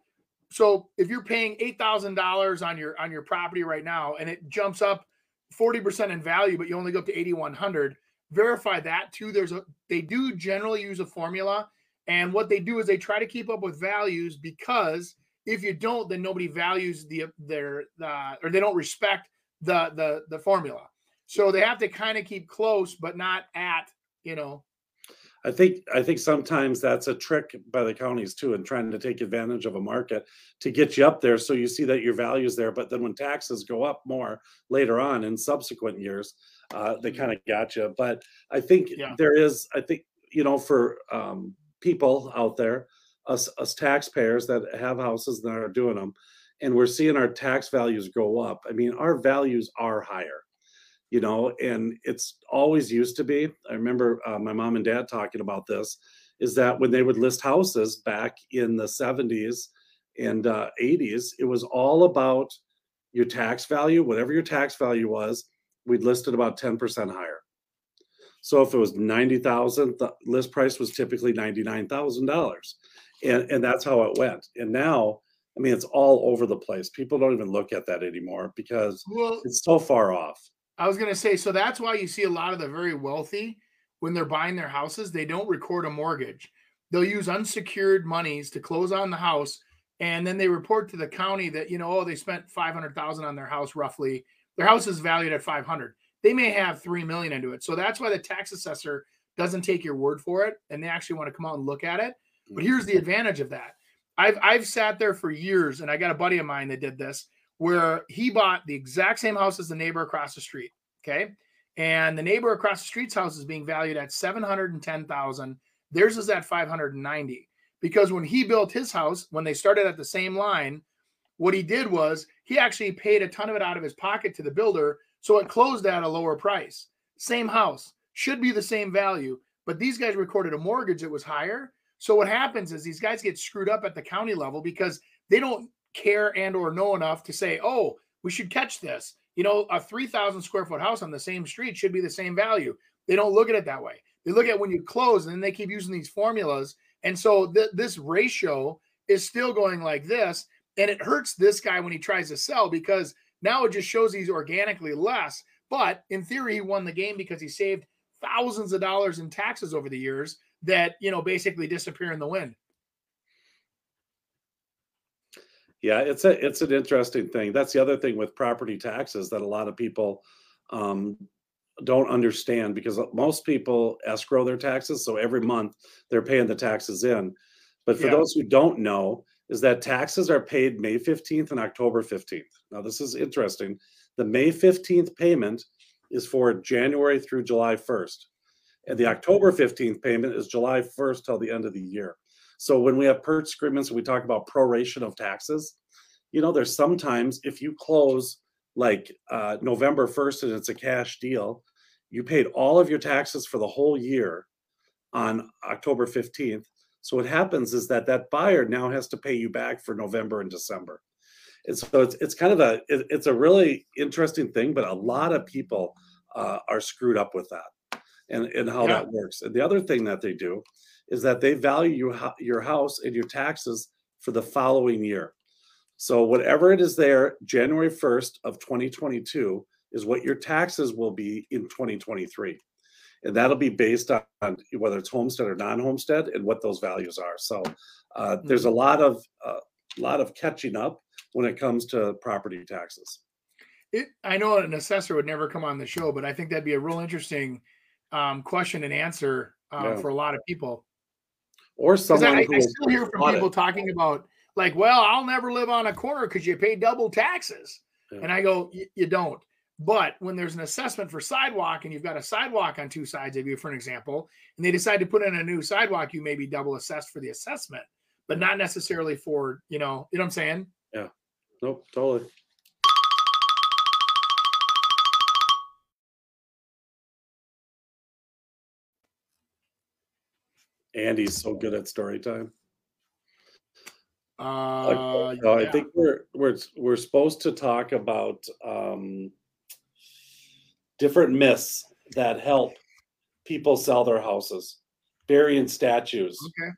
So if you're paying eight thousand dollars on your on your property right now and it jumps up forty percent in value, but you only go up to eighty one hundred, verify that too. There's a they do generally use a formula, and what they do is they try to keep up with values because if you don't, then nobody values the their uh, or they don't respect the the the formula. So they have to kind of keep close, but not at you know. I think I think sometimes that's a trick by the counties too, in trying to take advantage of a market to get you up there, so you see that your value's there. But then when taxes go up more later on in subsequent years, uh, they kind of got you. But I think Yeah. there is, I think you know, for um, people out there, us us taxpayers that have houses that are doing them, and we're seeing our tax values go up. I mean, our values are higher you know, and it's always used to be. I remember uh, my mom and dad talking about this is that when they would list houses back in the 70s and uh, 80s, it was all about your tax value, whatever your tax value was, we'd list it about 10% higher. So if it was 90,000, the list price was typically $99,000. And, and that's how it went. And now, I mean, it's all over the place. People don't even look at that anymore because Well, it's so far off. I was going to say, so that's why you see a lot of the very wealthy when they're buying their houses, they don't record a mortgage. They'll use unsecured monies to close on the house, and then they report to the county that you know, oh, they spent five hundred thousand on their house roughly. Their house is valued at five hundred. They may have three million into it, so that's why the tax assessor doesn't take your word for it, and they actually want to come out and look at it. But here's the mm-hmm. advantage of that. I've I've sat there for years, and I got a buddy of mine that did this where he bought the exact same house as the neighbor across the street. Okay. And the neighbor across the street's house is being valued at 710,000. Theirs is at 590. Because when he built his house, when they started at the same line, what he did was he actually paid a ton of it out of his pocket to the builder. So it closed at a lower price. Same house, should be the same value. But these guys recorded a mortgage that was higher. So what happens is these guys get screwed up at the county level because they don't care and or know enough to say, oh, we should catch this. You know, a 3,000 square foot house on the same street should be the same value. They don't look at it that way. They look at when you close and then they keep using these formulas. And so th- this ratio is still going like this. And it hurts this guy when he tries to sell because now it just shows he's organically less. But in theory, he won the game because he saved thousands of dollars in taxes over the years that, you know, basically disappear in the wind. Yeah, it's a it's an interesting thing. That's the other thing with property taxes that a lot of people um, don't understand because most people escrow their taxes, so every month they're paying the taxes in. But for Yeah. those who don't know, is that taxes are paid May 15th and October 15th. Now this is interesting. The May 15th payment is for January through July 1st. And the October 15th payment is July 1st till the end of the year. So when we have purchase agreements and we talk about proration of taxes, you know, there's sometimes if you close like uh, November 1st and it's a cash deal, you paid all of your taxes for the whole year on October 15th. So what happens is that that buyer now has to pay you back for November and December. And so it's it's kind of a it- it's a really interesting thing, but a lot of people uh, are screwed up with that and and how Yeah. that works. And the other thing that they do is that they value your your house and your taxes for the following year. So whatever it is there, January 1st of 2022 is what your taxes will be in 2023. And that'll be based on whether it's homestead or non-homestead and what those values are. So uh, there's a lot of uh, lot of catching up when it comes to property taxes. It, I know an assessor would never come on the show, but I think that'd be a real interesting um, question and answer uh, Yeah. for a lot of people. Or someone I, I still hear from people it. talking about like, well, I'll never live on a corner because you pay double taxes, Yeah. and I go, you don't. But when there's an assessment for sidewalk and you've got a sidewalk on two sides of you, for an example, and they decide to put in a new sidewalk, you may be double assessed for the assessment, but not necessarily for you know, you know what I'm saying? Yeah. Nope, totally. Andy's so good at story time. Uh, so I yeah. think we're we're we're supposed to talk about um, different myths that help people sell their houses, burying statues, okay.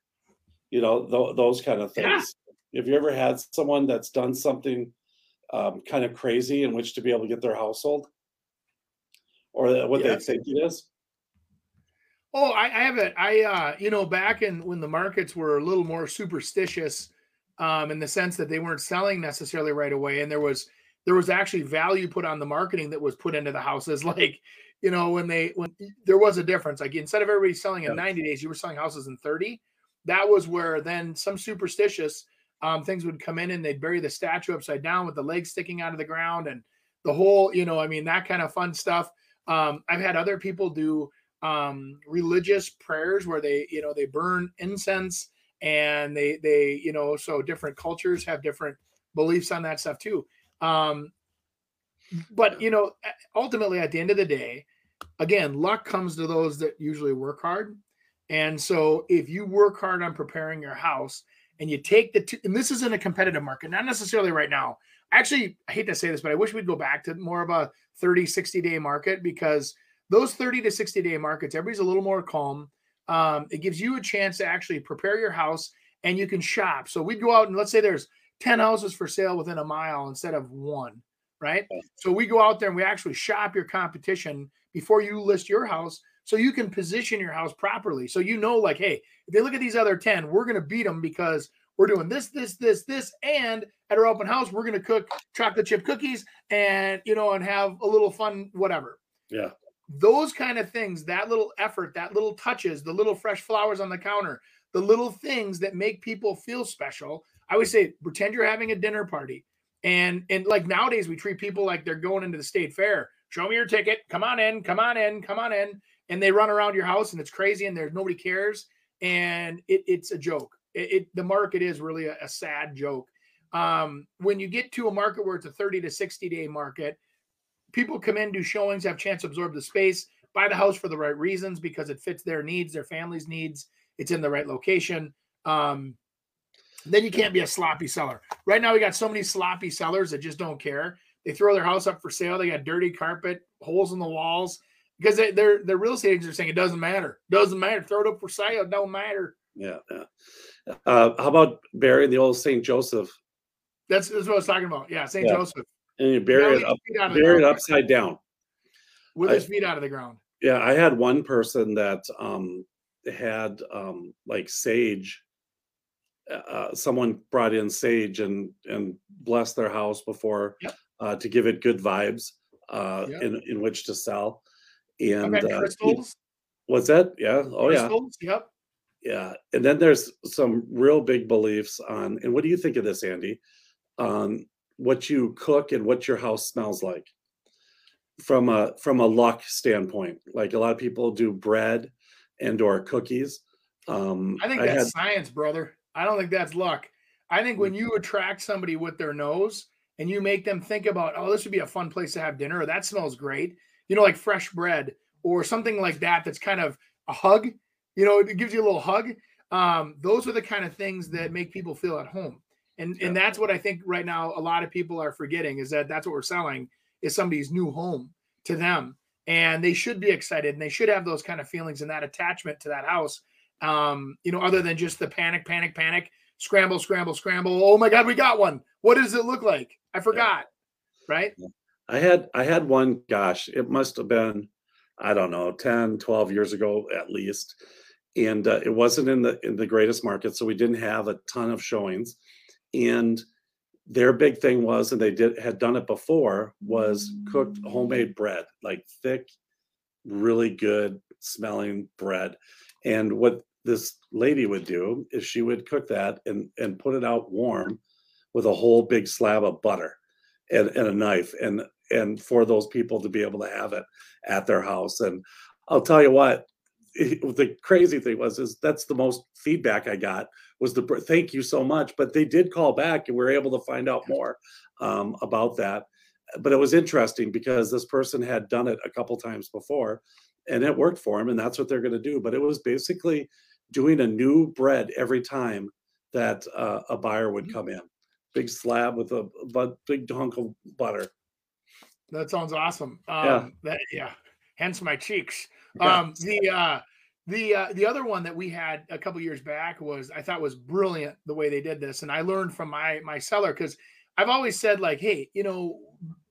you know, th- those kind of Yeah. things. Have you ever had someone that's done something um, kind of crazy in which to be able to get their household, or what Yes. they think it is? Oh, I, I have it. I, uh, you know, back in when the markets were a little more superstitious, um, in the sense that they weren't selling necessarily right away, and there was there was actually value put on the marketing that was put into the houses. Like, you know, when they when there was a difference. Like instead of everybody selling in Yeah. 90 days, you were selling houses in 30. That was where then some superstitious um, things would come in and they'd bury the statue upside down with the legs sticking out of the ground and the whole, you know, I mean, that kind of fun stuff. Um, I've had other people do um, religious prayers where they, you know, they burn incense and they, they, you know, so different cultures have different beliefs on that stuff too. Um, but you know, ultimately, at the end of the day, again, luck comes to those that usually work hard. And so, if you work hard on preparing your house and you take the, and this is in a competitive market, not necessarily right now. Actually, I hate to say this, but I wish we'd go back to more of a 30, 60 day market because those 30 to 60 day markets, everybody's a little more calm. Um, it gives you a chance to actually prepare your house and you can shop. So we'd go out and let's say there's 10 houses for sale within a mile instead of one, right? So we go out there and we actually shop your competition before you list your house so you can position your house properly. So you know, like, hey, if they look at these other 10, we're going to beat them because we're doing this, this, this, this. And at our open house, we're going to cook chocolate chip cookies and, you know, and have a little fun, whatever. Yeah. Those kind of things, that little effort, that little touches, the little fresh flowers on the counter, the little things that make people feel special. I always say, pretend you're having a dinner party. And and like nowadays, we treat people like they're going into the state fair. Show me your ticket. Come on in. Come on in. Come on in. And they run around your house, and it's crazy, and there's nobody cares, and it, it's a joke. It, it the market is really a, a sad joke. Um, when you get to a market where it's a 30 to 60 day market, people come in, do showings, have chance to absorb the space, buy the house for the right reasons because it fits their needs, their family's needs. It's in the right location. Um, then you can't be a sloppy seller. Right now, we got so many sloppy sellers that just don't care. They throw their house up for sale. They got dirty carpet, holes in the walls because they, their their real estate agents are saying it doesn't matter. Doesn't matter. Throw it up for sale. Don't matter. Yeah, yeah. Uh, how about burying the old Saint Joseph? That's, that's what I was talking about. Yeah, St. Yeah. Joseph And you bury it up, feet out of the bury it upside down. with I- his feet out of the ground. Yeah, I had one person that um, had um, like sage. Uh, someone brought in sage and and blessed their house before Yep. uh, to give it good vibes uh, Yep. in in which to sell. And uh, crystals. what's that? Yeah. Oh yeah. Yep. Yeah. And then there's some real big beliefs on. And what do you think of this, Andy? On what you cook and what your house smells like from a from a luck standpoint. Like a lot of people do bread and or cookies. Um, I think I that's had science, brother. I don't think that's luck. I think Mm. when you attract somebody with their nose and you make them think about, oh, this would be a fun place to have dinner, or that smells great, you know, like fresh bread or something like that, that's kind of a hug, you know, it gives you a little hug. Um, those are the kind of things that make people feel at home. And, and that's what I think right now a lot of people are forgetting is that that's what we're selling is somebody's new home to them. And they should be excited and they should have those kind of feelings and that attachment to that house um, you know, other than just the panic, panic, panic, scramble, scramble, scramble. Oh my God, we got one. What does it look like? I forgot. Right? I had I had one, gosh, it must have been, I don't know, 10, 12 years ago at least. And uh, it wasn't in the in the greatest market, so we didn't have a ton of showings. And their big thing was, and they did had done it before, was cooked homemade bread, like thick, really good smelling bread. And what this lady would do is she would cook that and and put it out warm with a whole big slab of butter and, and a knife and and for those people to be able to have it at their house and i'll tell you what the crazy thing was is that's the most feedback i got was the thank you so much but they did call back and we were able to find out more um, about that but it was interesting because this person had done it a couple times before and it worked for them and that's what they're going to do but it was basically doing a new bread every time that uh, a buyer would Mm. come in. Big slab with a, bu- big hunk of butter. That sounds awesome. Um, Yeah. That yeah. Hence my cheeks. Um, the uh, the uh, the other one that we had a couple years back was I thought was brilliant the way they did this, and I learned from my my seller because I've always said like, hey, you know,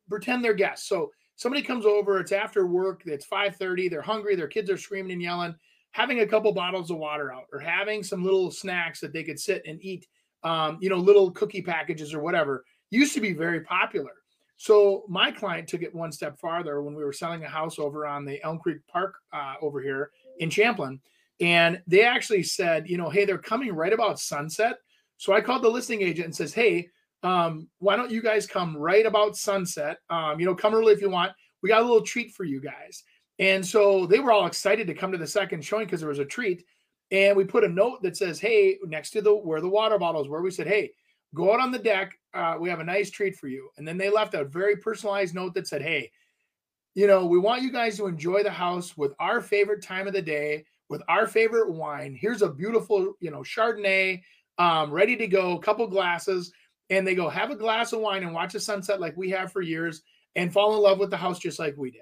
pretend they're guests. So somebody comes over, it's after work, it's five thirty, they're hungry, their kids are screaming and yelling. Having a couple bottles of water out, or having some little snacks that they could sit and eat, um, you know, little cookie packages or whatever, used to be very popular. So my client took it one step farther when we were selling a house over on the Elm Creek Park uh, over here in Champlin, and they actually said, you know, hey, they're coming right about sunset. So I called the listing agent and says, hey, um, why don't you guys come right about sunset? Um, you know, come early if you want. We got a little treat for you guys. And so they were all excited to come to the second showing because there was a treat. And we put a note that says, hey, next to the where the water bottles were, we said, hey, go out on the deck. Uh, we have a nice treat for you. And then they left a very personalized note that said, hey, you know, we want you guys to enjoy the house with our favorite time of the day, with our favorite wine. Here's a beautiful, you know, Chardonnay, um, ready to go, couple glasses. And they go, have a glass of wine and watch the sunset like we have for years and fall in love with the house just like we did.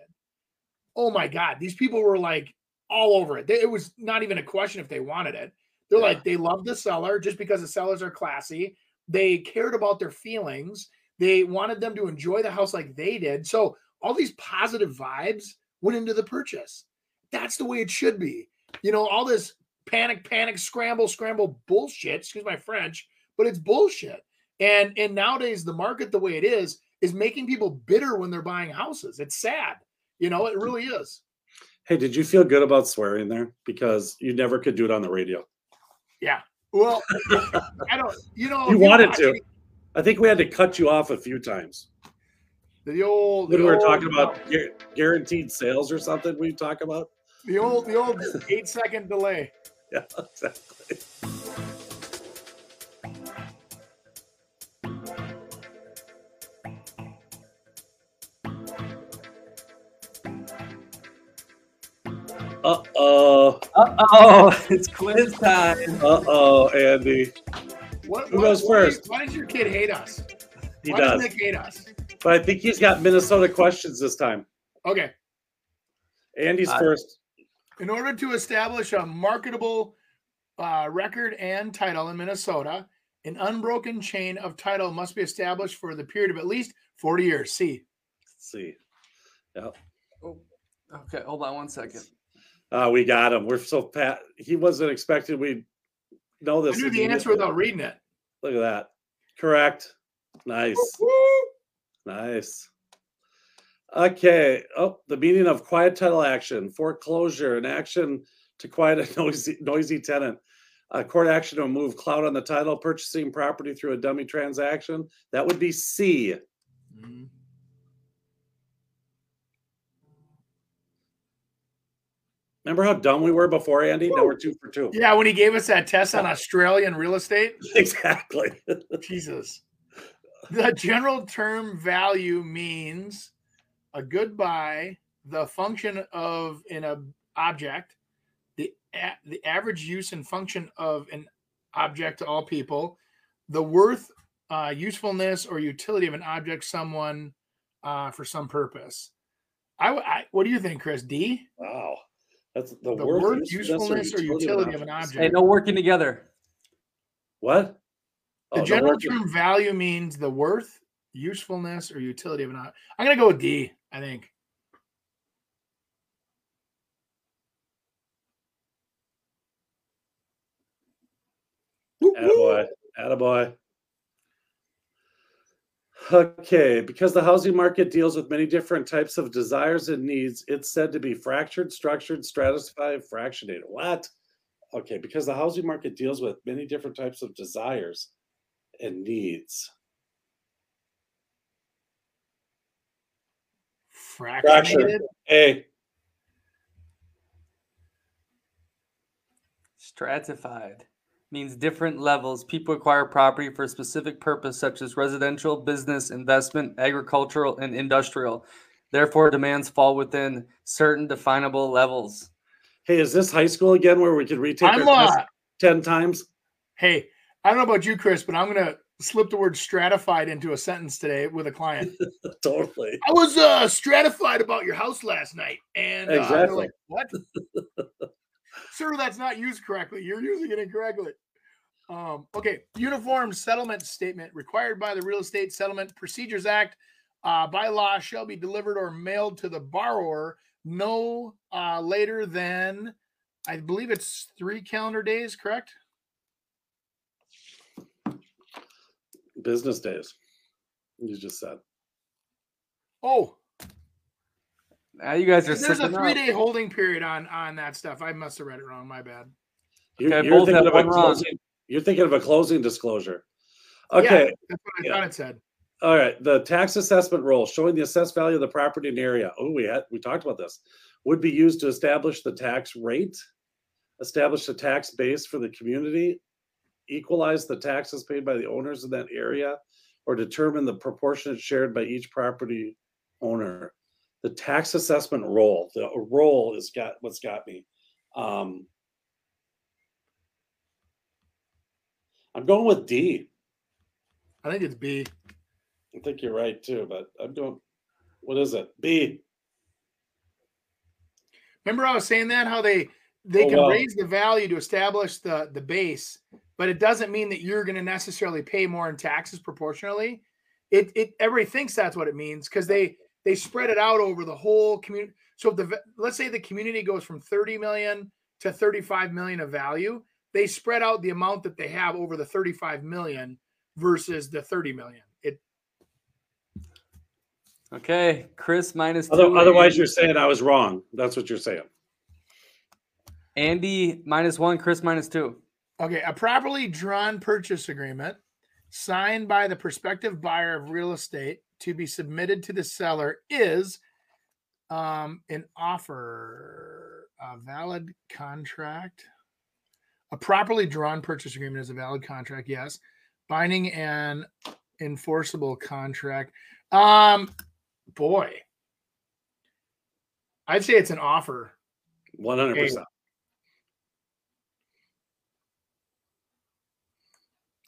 Oh my God. These people were like all over it. They- It was not even a question if they wanted it. They're like, they love the seller just because the sellers are classy. They cared about their feelings. They wanted them to enjoy the house like they did. So all these positive vibes went into the purchase. That's the way it should be. You know, all this panic, panic, scramble, scramble bullshit, excuse my French, but it's bullshit. And and nowadays the market the way it is is making people bitter when they're buying houses. It's sad. You know, it really is. Hey, did you feel good about swearing there? Because you never could do it on the radio. Yeah. Well, I don't, you know, You if wanted to. I think we had to cut you off a few times. The old, When the we were talking about gu- guaranteed sales or something, we talk about. the old, the old eight second delay. Yeah, exactly. Oh. Uh oh, it's quiz time. Uh oh, Andy. What, Who what- goes why- first? Why does your kid hate us? He why does. Nick hate us? But I think he's got Minnesota questions this time. Okay. Andy's Uh, first. In order to establish a marketable uh, record and title in Minnesota, an unbroken chain of title must be established for the period of at least 40 years. C. Let's see. Yeah. Okay, hold on one second. Uh, we got him. We're so pat. He wasn't expecting we'd know I this. knew the answer without reading it. Look at that. Correct. Nice. Nice. Okay. Oh, the meaning of quiet title action, foreclosure, an action to quiet a noisy, noisy tenant, a court action to remove cloud on the title, purchasing property through a dummy transaction. That would be C. Mm-hmm. Remember how dumb we were before, Andy? Now we're two for two. Yeah, when he gave us that test on Australian real estate. Exactly. Jesus. The general term value means a good buy, the function of an ob- object, the a- the average use and function of an object to all people, the worth, uh, usefulness, or utility of an object, someone uh, for some purpose. I. what do you think, Chris? D. Wow. That's the, The worth, worth, usefulness, or utility of an object. object. Hey, no working together. What? The Oh, no general working- term value means the worth, usefulness, or utility of an object. I'm gonna go with D. I think. Attaboy. Attaboy. Okay, because the housing market deals with many different types of desires and needs, it's said to be fractured, structured, stratified, fractionated. What? Okay, because the housing market deals with many different types of desires and needs. Fractionated. A. Stratified means different levels. People acquire property for a specific purpose, such as residential, business, investment, agricultural, and industrial. Therefore, demands fall within certain definable levels. Hey, is this high school again where we could retake I'm our uh, test ten times? hey, I don't know about you, Chris, but I'm gonna slip the word stratified into a sentence today with a client. totally. I was uh stratified about your house last night, and uh, Exactly. like, "What, sir? That's not used correctly. You're using it incorrectly." Um, okay, uniform settlement statement required by the Real Estate Settlement Procedures Act. Uh, by law, shall be delivered or mailed to the borrower no uh, later than, I believe it's three calendar days. Correct? Business days. You just said. Oh, Now you guys are there's a three up. day holding period on on that stuff. I must have read it wrong. My bad. You're, Okay, you're thinking of a one wrong. closing. You're thinking of a closing disclosure. Yeah, Okay. that's what I Yeah. thought it said. All right. The tax assessment roll showing the assessed value of the property and area. Oh, we had we talked about this. Would be used to establish the tax rate, establish the tax base for the community, equalize the taxes paid by the owners in that area, or determine the proportionate shared by each property owner. The tax assessment roll. The roll is got what's got me. Um, I'm going with D. I think it's B. I think you're right too, but I'm going. What is it? B. Remember, I was saying that how they they Oh, can wow. raise the value to establish the the base, but it doesn't mean that you're going to necessarily pay more in taxes proportionally. It it everybody thinks that's what it means because they they spread it out over the whole community. So if the let's say the community goes from 30 million to 35 million of value, they spread out the amount that they have over the 35 million versus the 30 million. It Okay, Chris minus two. Other, otherwise, you're saying I was wrong. That's what you're saying. Andy minus one, Chris minus two. Okay, a properly drawn purchase agreement signed by the prospective buyer of real estate to be submitted to the seller is um, an offer, a valid contract. A properly drawn purchase agreement is a valid contract, yes. Binding and enforceable contract. Um, boy, I'd say it's an offer. 100%.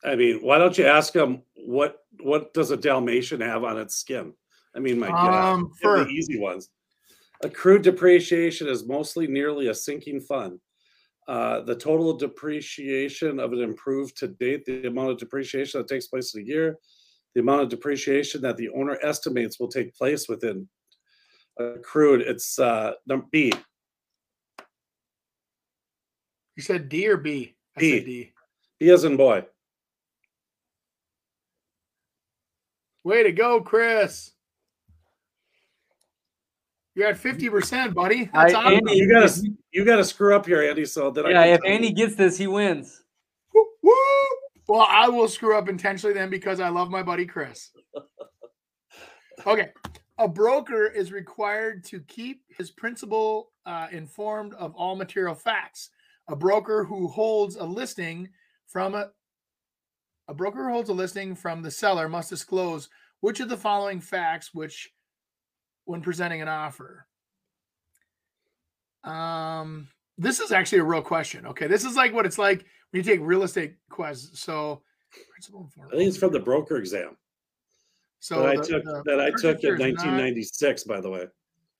I mean, why don't you ask them what what does a Dalmatian have on its skin? I mean, my God, Um, give fur. the easy ones. Accrued depreciation is mostly nearly a sinking fund. Uh, the total depreciation of an improved to date, the amount of depreciation that takes place in a year, the amount of depreciation that the owner estimates will take place within accrued. It's uh, number B. You said D or B? I B. said D. B as in boy. Way to go, Chris. You're at 50%, buddy. That's I- awesome. Andy, You gotta you gotta screw up here, Andy. So that Yeah, can if tell you. Andy gets this, he wins. Woo, woo. Well, I will screw up intentionally then because I love my buddy Chris. Okay. A broker is required to keep his principal uh, informed of all material facts. A broker who holds a listing from a a broker who holds a listing from the seller must disclose which of the following facts which when presenting an offer. Um this is actually a real question. Okay. This is like what it's like when you take real estate quests. So. I think it's from the broker exam So that I took that I took in is not- 1996. By the way,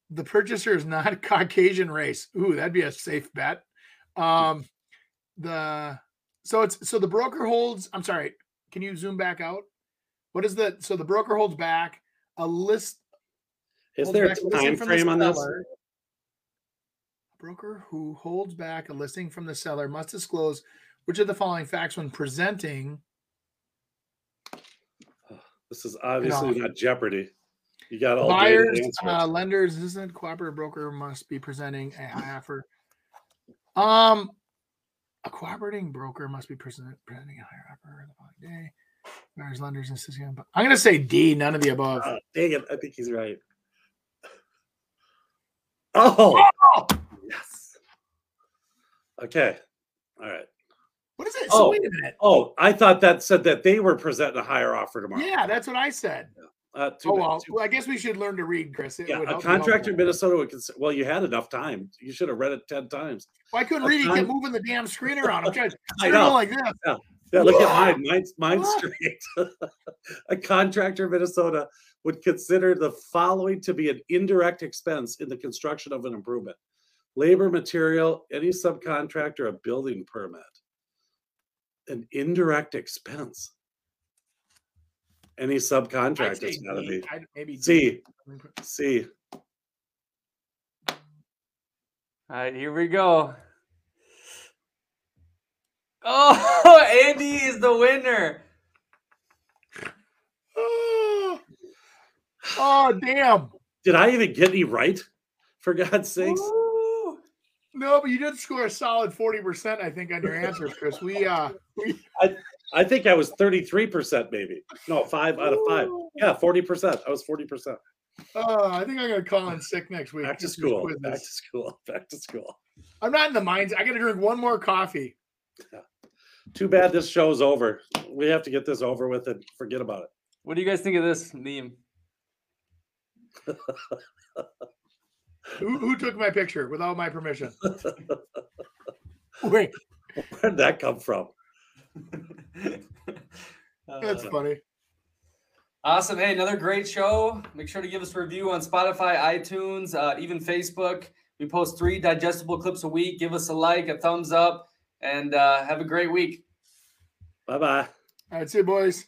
the purchaser is not Caucasian race. Ooh, that'd be a safe bet. Um, the so it's so the broker holds. I'm sorry. Can you zoom back out? What is the so the broker holds back a list? is there a time the frame on this? Broker who holds back a listing from the seller must disclose which of the following facts when presenting. This is obviously not Jeopardy. You got all Buyers, uh, lenders, isn't cooperative broker must be presenting a high offer. Um, a cooperating broker must be present, presenting a higher offer the following day. Buyers, lenders, insisting on. I'm going to say D. None of the above. Uh, dang it! I think he's right. Oh oh, yes. Okay. All right. what is it? So Oh. wait a minute. Oh, I thought that said that they were presenting a higher offer tomorrow. Yeah, that's what I said. Uh, Oh well, well, I guess we should learn to read, Chris. It yeah, a help you out contractor in. Minnesota would consider. Well, you had enough time. You should have read it ten times. Well, I couldn't a read. He kept con- moving the damn screen around. I'm trying to I know. like this. Yeah, look at mine. Mine's mine's straight. a contractor in Minnesota would consider the following to be an indirect expense in the construction of an improvement: labor, material, any subcontractor, a building permit. An indirect expense. Any I'd say subcontractor's got to be I'd maybe D. C. C. All right, here we go. Oh, Andy is the winner. Oh, oh, damn. Did I even get any right? For God's sakes. Woo. No, but you did score a solid 40%, I think, on your answers, Chris. We uh we I think I was 33% maybe. No, five out of five. Yeah, 40%. I was 40%. uh I think I'm gonna call in sick next week. Back to school. Back to school. Back to school. I'm not in the minds. I gotta drink one more coffee. Yeah. Too bad this show's over. We have to get this over with and forget about it. What do you guys think of this meme? Who, who took my picture without my permission? Wait, Where'd that come from? That's Uh, funny. Awesome. Hey, another great show. Make sure to give us a review on Spotify, iTunes, uh, even Facebook. We post three digestible clips a week. Give us a like, a thumbs up, and uh, have a great week. Bye bye. All right, see you, boys.